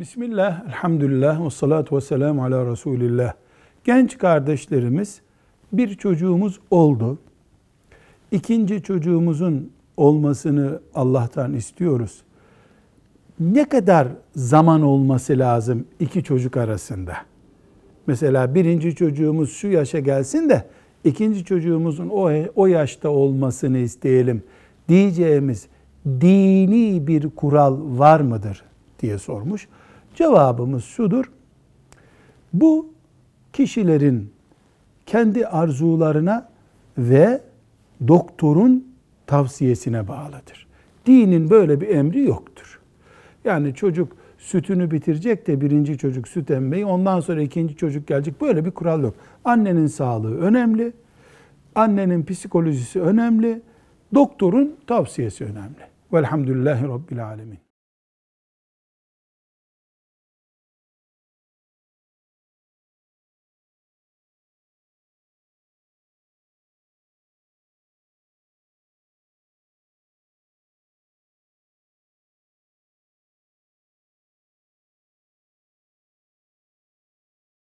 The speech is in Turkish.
Bismillah, elhamdülillah, ve salatu ve selamu ala Resulillah. Genç kardeşlerimiz, bir çocuğumuz oldu. İkinci çocuğumuzun olmasını Allah'tan istiyoruz. Ne kadar zaman olması lazım iki çocuk arasında? Mesela birinci çocuğumuz şu yaşa gelsin de ikinci çocuğumuzun o, o yaşta olmasını isteyelim diyeceğimiz dini bir kural var mıdır diye sormuş. Cevabımız şudur. Bu kişilerin kendi arzularına ve doktorun tavsiyesine bağlıdır. Dinin böyle bir emri yoktur. Yani çocuk sütünü bitirecek de birinci çocuk süt emmeyi ondan sonra ikinci çocuk gelecek. Böyle bir kural yok. Annenin sağlığı önemli. Annenin psikolojisi önemli. Doktorun tavsiyesi önemli. Velhamdülillahi Rabbil Alemin.